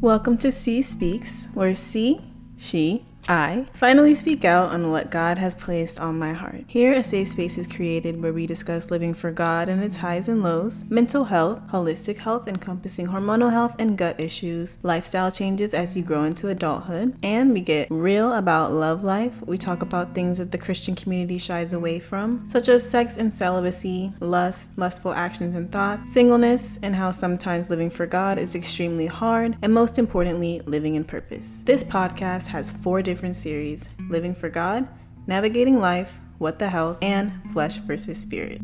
Welcome to Ci Speaks, where Ci, she, I finally speak out on what God has placed on my heart. Here, a safe space is created where we discuss living for God and its highs and lows, mental health, holistic health encompassing hormonal health and gut issues, lifestyle changes as you grow into adulthood, and we get real about love life. We talk about things that the Christian community shies away from, such as sex and celibacy, lust, lustful actions and thoughts, singleness, and how sometimes living for God is extremely hard, and most importantly, living in purpose. This podcast has four different series Living for God, Navigating Life, What the Health, and Flesh versus Spirit.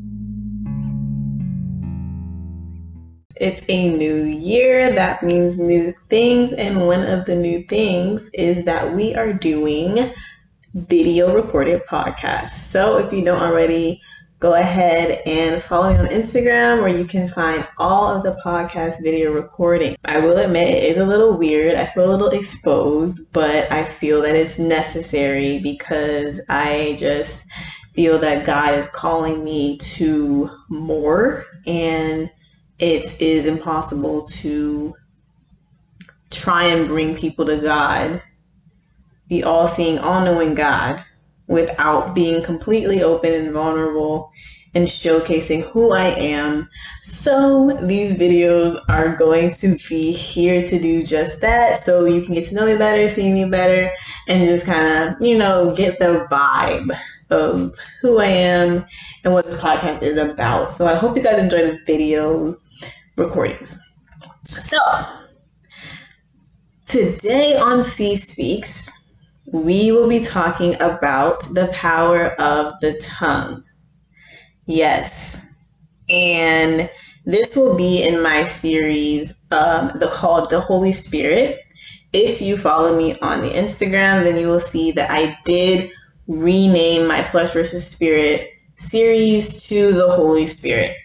It's a new year. That means new things. And one of the new things is that we are doing video recorded podcasts. So if you don't already, go ahead and follow me on Instagram where you can find all of the podcast video recording. I will admit it is a little weird. I feel a little exposed, but I feel that it's necessary because I just feel that God is calling me to more and it is impossible to try and bring people to God, the all seeing, all knowing God without being completely open and vulnerable and showcasing who I am. So these videos are going to be here to do just that. So you can get to know me better, see me better, and just kind of, you know, get the vibe of who I am and what this podcast is about. So I hope you guys enjoy the video recordings. So today on Ci Speaks, we will be talking about the power of the tongue. Yes. And this will be in my series um, the called the Holy Spirit. If you follow me on the Instagram, then you will see that I did rename my flesh versus spirit series to the Holy Spirit.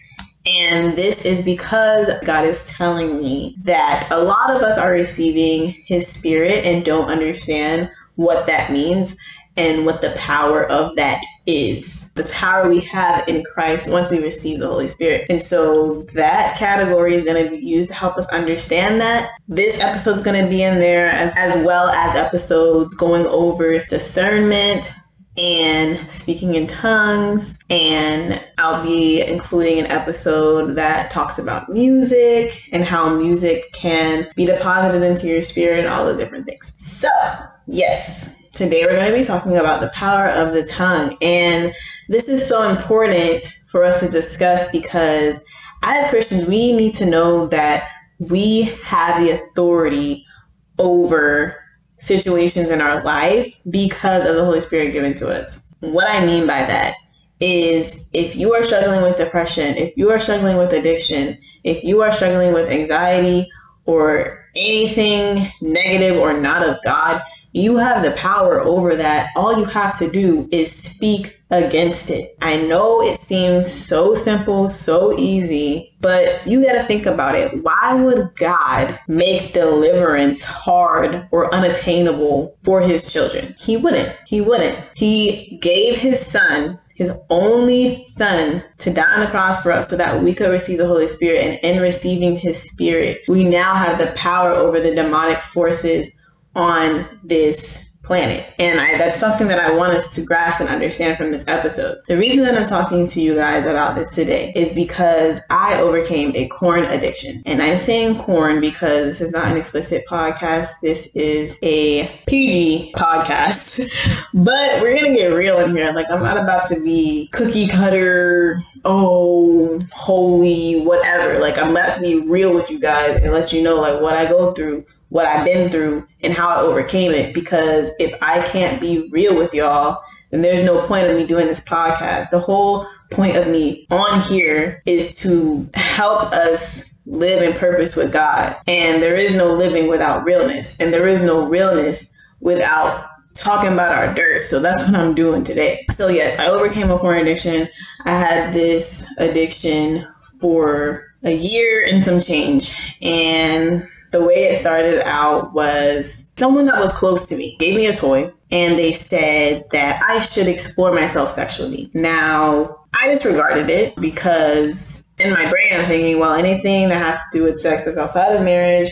And this is because God is telling me that a lot of us are receiving His Spirit and don't understand what that means and what the power of that is. The power we have in Christ once we receive the Holy Spirit. And so that category is going to be used to help us understand that. This episode is going to be in there as, as well as episodes going over discernment, and speaking in tongues. And I'll be including an episode that talks about music and how music can be deposited into your spirit and all the different things. So, yes. Today we're going to be talking about the power of the tongue. And this is so important for us to discuss because as Christians, we need to know that we have the authority over situations in our life because of the Holy Spirit given to us. What I mean by that is if you are struggling with depression, if you are struggling with addiction, if you are struggling with anxiety or anything negative or not of God, you have the power over that. All you have to do is speak against it. I know it seems so simple, so easy, but you got to think about it. Why would God make deliverance hard or unattainable for his children? He wouldn't. He wouldn't. He gave his son his only son to die on the cross for us so that we could receive the Holy Spirit. And in receiving his spirit, we now have the power over the demonic forces on this planet. And I, that's something that I want us to grasp and understand from this episode. The reason that I'm talking to you guys about this today is because I overcame a corn addiction. And I'm saying corn because this is not an explicit podcast. This is a PG podcast. but we're going to get real in here. Like, I'm not about to be cookie cutter, oh, holy, whatever. Like, I'm about to be real with you guys and let you know, like, what I go through what I've been through and how I overcame it. Because if I can't be real with y'all, then there's no point of me doing this podcast. The whole point of me on here is to help us live in purpose with God. And there is no living without realness. And there is no realness without talking about our dirt. So that's what I'm doing today. So, yes, I overcame a porn addiction. I had this addiction for a year and some change. And the way it started out was someone that was close to me gave me a toy and they said that I should explore myself sexually. Now, I disregarded it because in my brain I'm thinking, well, anything that has to do with sex that's outside of marriage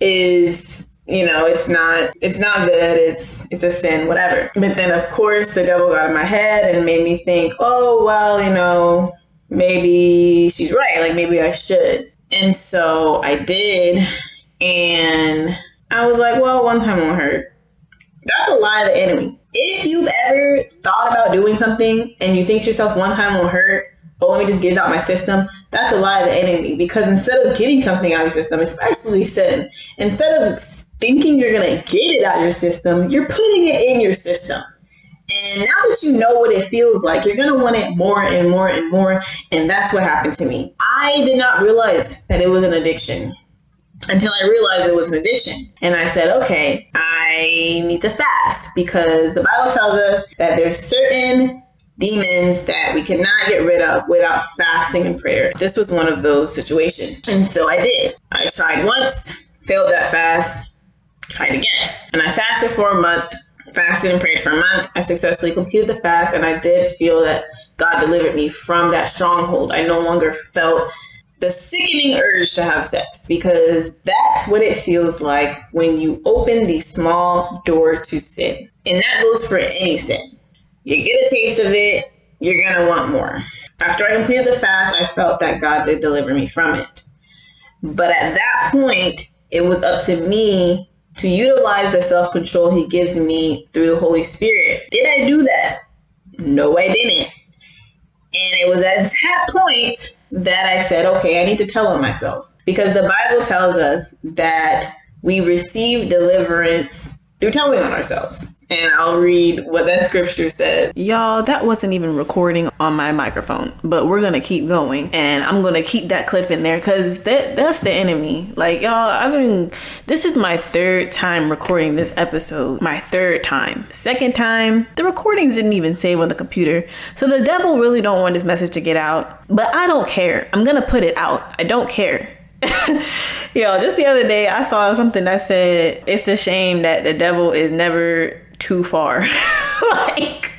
is you know it's not it's not good. It's it's a sin whatever. But then of course the devil got in my head and made me think oh well you know maybe she's right. Like maybe i should. And so i did and i was like well one time won't hurt that's a lie of the enemy if you've ever thought about doing something and you think to yourself one time won't hurt but let me just get it out my system, that's a lie of the enemy. Because instead of getting something out of your system, especially sin, instead of thinking you're going to get it out of your system, you're putting it in your system. And now that you know what it feels like, you're going to want it more and more and more. And that's what happened to me. I did not realize that it was an addiction until I realized it was an addiction. And I said, okay, I need to fast because the Bible tells us that there's certain demons that we cannot get rid of without fasting and prayer. This was one of those situations. And so I did. I tried once, failed that fast, tried again. And I fasted for a month, fasted and prayed for a month. I successfully completed the fast, and I did feel that God delivered me from that stronghold. I no longer felt the sickening urge to have sex because that's what it feels like when you open the small door to sin. And that goes for any sin you get a taste of it, you're going to want more. After I completed the fast, I felt that God did deliver me from it. But at that point, it was up to me to utilize the self control He gives me through the Holy Spirit. Did I do that? No, I didn't. And it was at that point that I said, okay, I need to tell on myself. Because the Bible tells us that we receive deliverance through telling on ourselves and I'll read what that scripture said. Y'all, that wasn't even recording on my microphone, but we're gonna keep going, and I'm gonna keep that clip in there because that that's the enemy. Like y'all, I mean, this is my third time recording this episode. My third time. Second time, the recordings didn't even save on the computer, so the devil really don't want this message to get out. But I don't care. I'm gonna put it out. I don't care. Yo, just the other day I saw something that said it's a shame that the devil is never too far. like,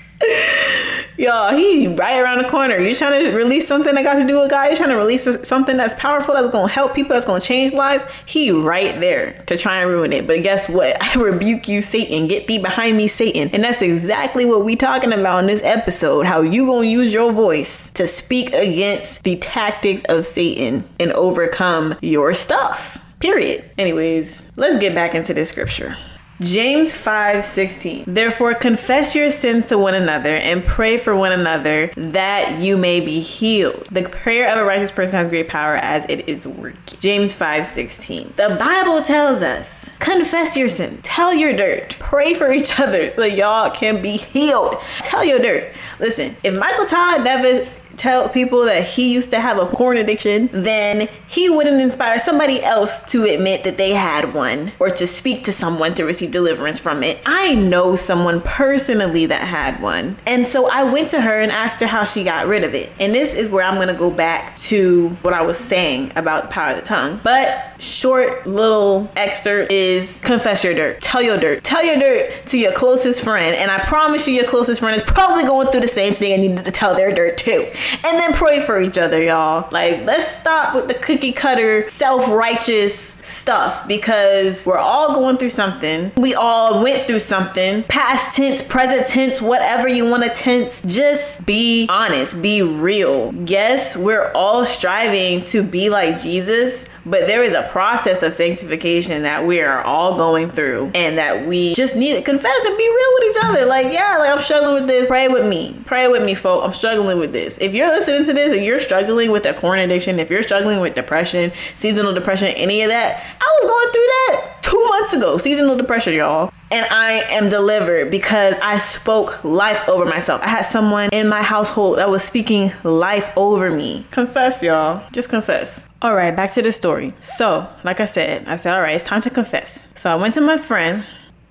y'all, he right around the corner. You trying to release something that got to do with God? You trying to release something that's powerful, that's gonna help people, that's gonna change lives? He right there to try and ruin it. But guess what? I rebuke you, Satan. Get thee behind me, Satan. And that's exactly what we talking about in this episode. How you gonna use your voice to speak against the tactics of Satan and overcome your stuff. Period. Anyways, let's get back into this scripture. James 5:16 Therefore confess your sins to one another and pray for one another that you may be healed. The prayer of a righteous person has great power as it is working. James 5:16 The Bible tells us, confess your sin, tell your dirt, pray for each other so y'all can be healed. Tell your dirt. Listen, if Michael Todd never tell people that he used to have a porn addiction, then he wouldn't inspire somebody else to admit that they had one or to speak to someone to receive deliverance from it. I know someone personally that had one. And so I went to her and asked her how she got rid of it. And this is where I'm going to go back to what I was saying about the power of the tongue. But short little excerpt is confess your dirt. Tell your dirt. Tell your dirt to your closest friend. And I promise you your closest friend is probably going through the same thing and needed to tell their dirt too and then pray for each other, y'all. Like, let's stop with the cookie cutter, self righteous stuff because we're all going through something. We all went through something. Past tense, present tense, whatever you want to tense. Just be honest, be real. Yes, we're all striving to be like Jesus, but there is a process of sanctification that we are all going through and that we just need to confess and be real with each other. Like, yeah, like I'm struggling with this. Pray with me. Pray with me, folk. I'm struggling with this. If you're listening to this and you're struggling with a porn addiction, if you're struggling with depression, seasonal depression, any of that, I was going through that two months ago. Seasonal depression, y'all. And I am delivered because I spoke life over myself. I had someone in my household that was speaking life over me. Confess, y'all. Just confess. All right, back to the story. So, like I said, I said, all right, it's time to confess. So I went to my friend.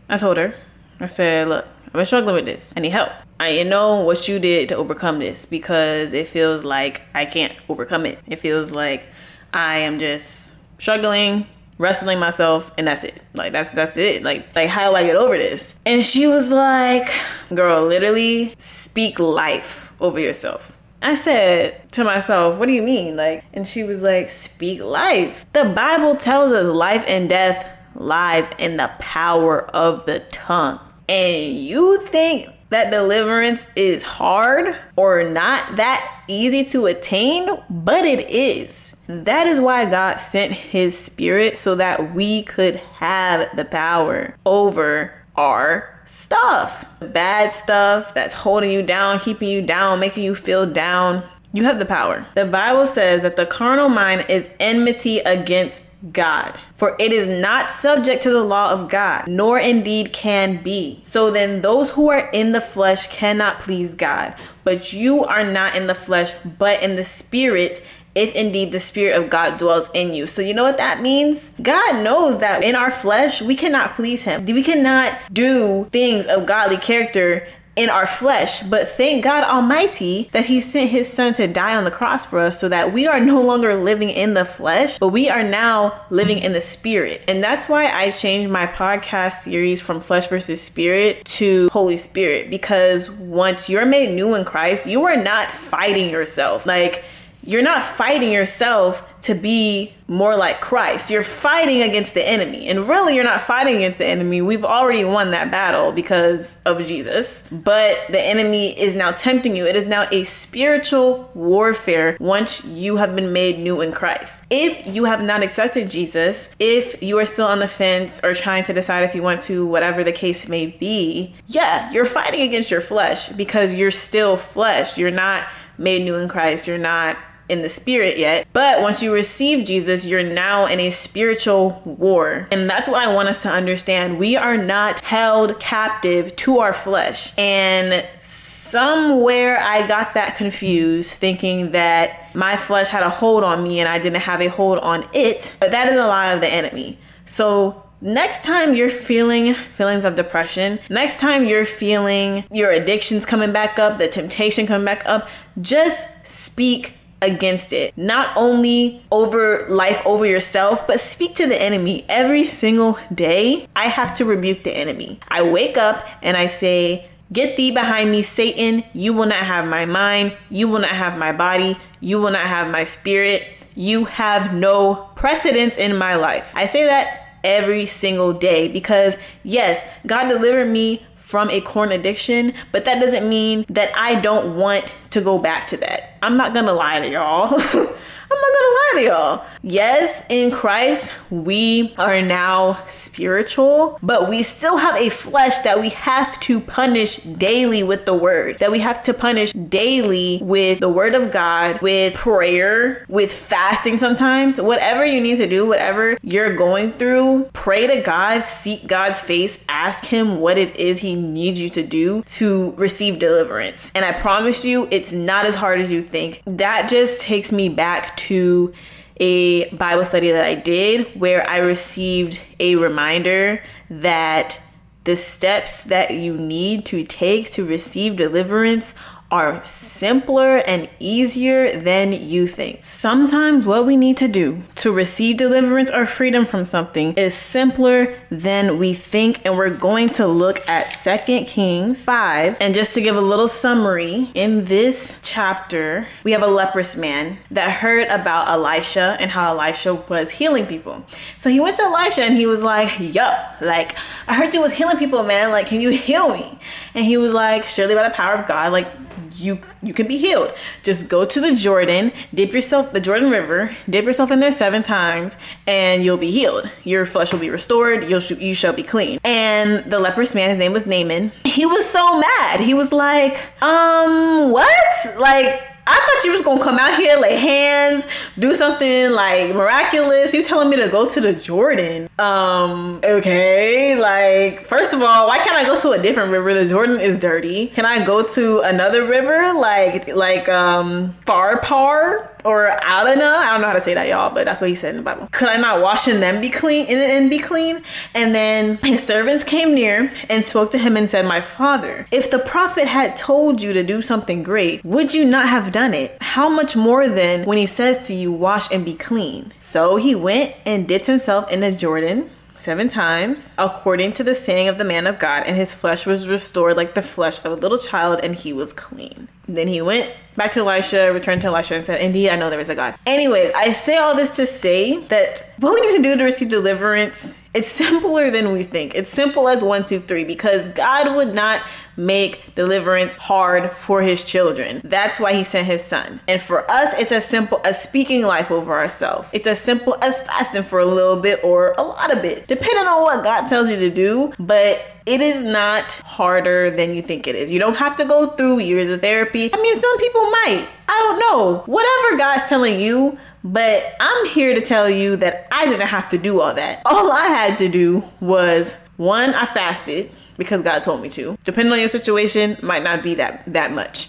I told her, I said, look, I've been struggling with this. I need help. I know what you did to overcome this because it feels like I can't overcome it. It feels like I am just struggling, wrestling myself, and that's it. Like that's that's it. Like like how do I get over this? And she was like, "Girl, literally speak life over yourself." I said to myself, What do you mean? Like, and she was like, Speak life. The Bible tells us life and death lies in the power of the tongue. And you think that deliverance is hard or not that easy to attain, but it is. That is why God sent his spirit so that we could have the power over our stuff. The Bad stuff that's holding you down, keeping you down, making you feel down. You have the power. The Bible says that the carnal mind is enmity against God. For it is not subject to the law of God, nor indeed can be. So then, those who are in the flesh cannot please God. But you are not in the flesh, but in the spirit, if indeed the spirit of God dwells in you. So, you know what that means? God knows that in our flesh, we cannot please Him. We cannot do things of godly character in our flesh. But thank God Almighty that He sent His Son to die on the cross for us so that we are no longer living in the flesh, but we are now living in the spirit. And that's why I changed my podcast series from flesh versus spirit to Holy Spirit because once you're made new in Christ, you are not fighting yourself. Like, you're not fighting yourself to be more like Christ. You're fighting against the enemy. And really, you're not fighting against the enemy. We've already won that battle because of Jesus. But the enemy is now tempting you. It is now a spiritual warfare once you have been made new in Christ. If you have not accepted Jesus, if you are still on the fence or trying to decide if you want to, whatever the case may be, yeah, you're fighting against your flesh because you're still flesh. You're not made new in Christ. You're not in the spirit yet. But once you receive Jesus, you're now in a spiritual war. And that's what I want us to understand. We are not held captive to our flesh. And somewhere I got that confused, thinking that my flesh had a hold on me and I didn't have a hold on it. But that is a lie of the enemy. So next time you're feeling feelings of depression, next time you're feeling your addictions coming back up, the temptation coming back up, just speak against it. Not only over life over yourself, but speak to the enemy every single day. I have to rebuke the enemy. I wake up and I say, Get thee behind me, Satan. You will not have my mind. You will not have my body. You will not have my spirit. You have no precedence in my life. I say that every single day because, yes, God delivered me from a corn addiction, but that doesn't mean that I don't want to go back to that. I'm not gonna lie to y'all. I'm not gonna lie to y'all. Yes, in Christ, we are now spiritual, but we still have a flesh that we have to punish daily with the word, that we have to punish daily with the word of God, with prayer, with fasting sometimes. Whatever you need to do, whatever you're going through, pray to God, seek God's face, ask Him what it is He needs you to do to receive deliverance. And I promise you, it's not as hard as you think. That just takes me back to a Bible study that I did where I received a reminder that the steps that you need to take to receive deliverance are simpler and easier than you think. Sometimes what we need to do to receive deliverance or freedom from something is simpler than we think and we're going to look at Second Kings 5 and just to give a little summary in this chapter we have a leprous man that heard about Elisha and how Elisha was healing people. So he went to Elisha and he was like, "Yo, like I heard you was healing people, man. Like can you heal me?" And he was like, "Surely by the power of God, like you you can be healed. Just go to the Jordan, dip yourself the Jordan River, dip yourself in there seven times, and you'll be healed. Your flesh will be restored. You'll you shall be clean. And the leprous man, his name was Naaman. He was so mad. He was like, um, what? Like I thought you was gonna come out here, lay hands, do something like miraculous. You telling me to go to the Jordan. Um, okay, like first of all, why can't I go to a different river? The Jordan is dirty. Can I go to another river like like um Pharpar? Or Alana. I don't know how to say that, y'all, but that's what he said in the Bible. Could I not wash and then be clean and, and be clean? And then his servants came near and spoke to him and said, My father, if the prophet had told you to do something great, would you not have done it? How much more then when he says to you, Wash and be clean? So he went and dipped himself in the Jordan seven times, according to the saying of the man of God, and his flesh was restored like the flesh of a little child, and he was clean. Then he went back to Elisha, returned to Elisha, and said, Indeed, I know there is a God. Anyways, I say all this to say that what we need to do to receive deliverance, it's simpler than we think. It's simple as one, two, three, because God would not make deliverance hard for his children. That's why he sent his son. And for us, it's as simple as speaking life over ourselves. It's as simple as fasting for a little bit or a lot of it, depending on what God tells you to do. But it is not harder than you think it is. You don't have to go through years of therapy. I mean, some people might. I don't know. Whatever God's telling you, but I'm here to tell you that I didn't have to do all that. All I had to do was one, I fasted because God told me to. Depending on your situation, might not be that that much.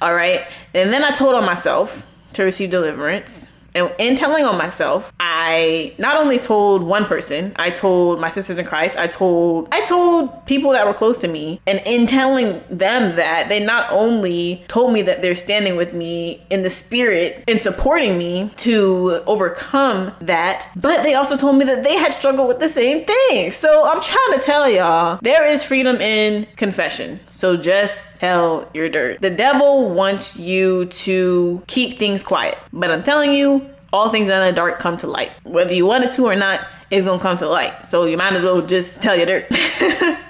All right. And then I told on myself to receive deliverance. And in telling on myself, I not only told one person, I told my sisters in Christ, I told I told people that were close to me. And in telling them that, they not only told me that they're standing with me in the spirit in supporting me to overcome that, but they also told me that they had struggled with the same thing. So I'm trying to tell y'all, there is freedom in confession. So just tell your dirt. The devil wants you to keep things quiet, but I'm telling you, all things in the dark come to light. Whether you want it to or not, it's gonna come to light. So you might as well just tell your dirt.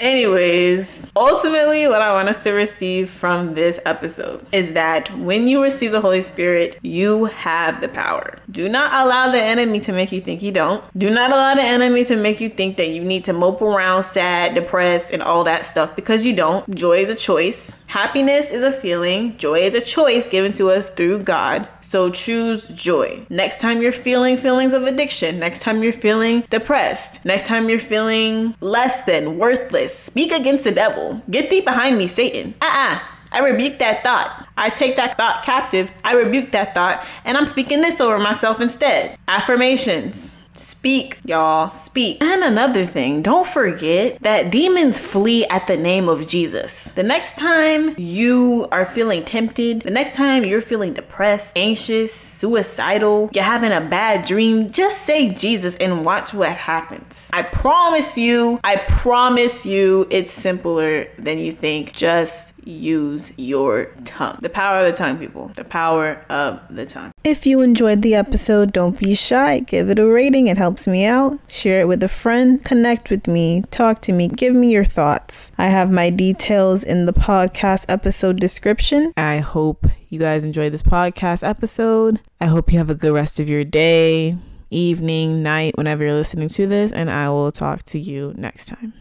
Anyways, ultimately, what I want us to receive from this episode is that when you receive the Holy Spirit, you have the power. Do not allow the enemy to make you think you don't. Do not allow the enemy to make you think that you need to mope around sad, depressed, and all that stuff because you don't. Joy is a choice. Happiness is a feeling. Joy is a choice given to us through God. So choose joy. Next time you're feeling feelings of addiction, next time you're feeling depressed, next time you're feeling less than, worthless, speak against the devil. Get thee behind me, Satan. Uh uh I rebuke that thought. I take that thought captive. I rebuke that thought. And I'm speaking this over myself instead. Affirmations. Speak, y'all, speak. And another thing, don't forget that demons flee at the name of Jesus. The next time you are feeling tempted, the next time you're feeling depressed, anxious, suicidal, you're having a bad dream, just say Jesus and watch what happens. I promise you, I promise you, it's simpler than you think. Just use your tongue. The power of the tongue, people. The power of the tongue. If you enjoyed the episode, don't be shy. Give it a rating, it helps me out. Share it with a friend. Connect with me. Talk to me. Give me your thoughts. I have my details in the podcast episode description. I hope you guys enjoyed this podcast episode. I hope you have a good rest of your day, evening, night, whenever you're listening to this, and I will talk to you next time.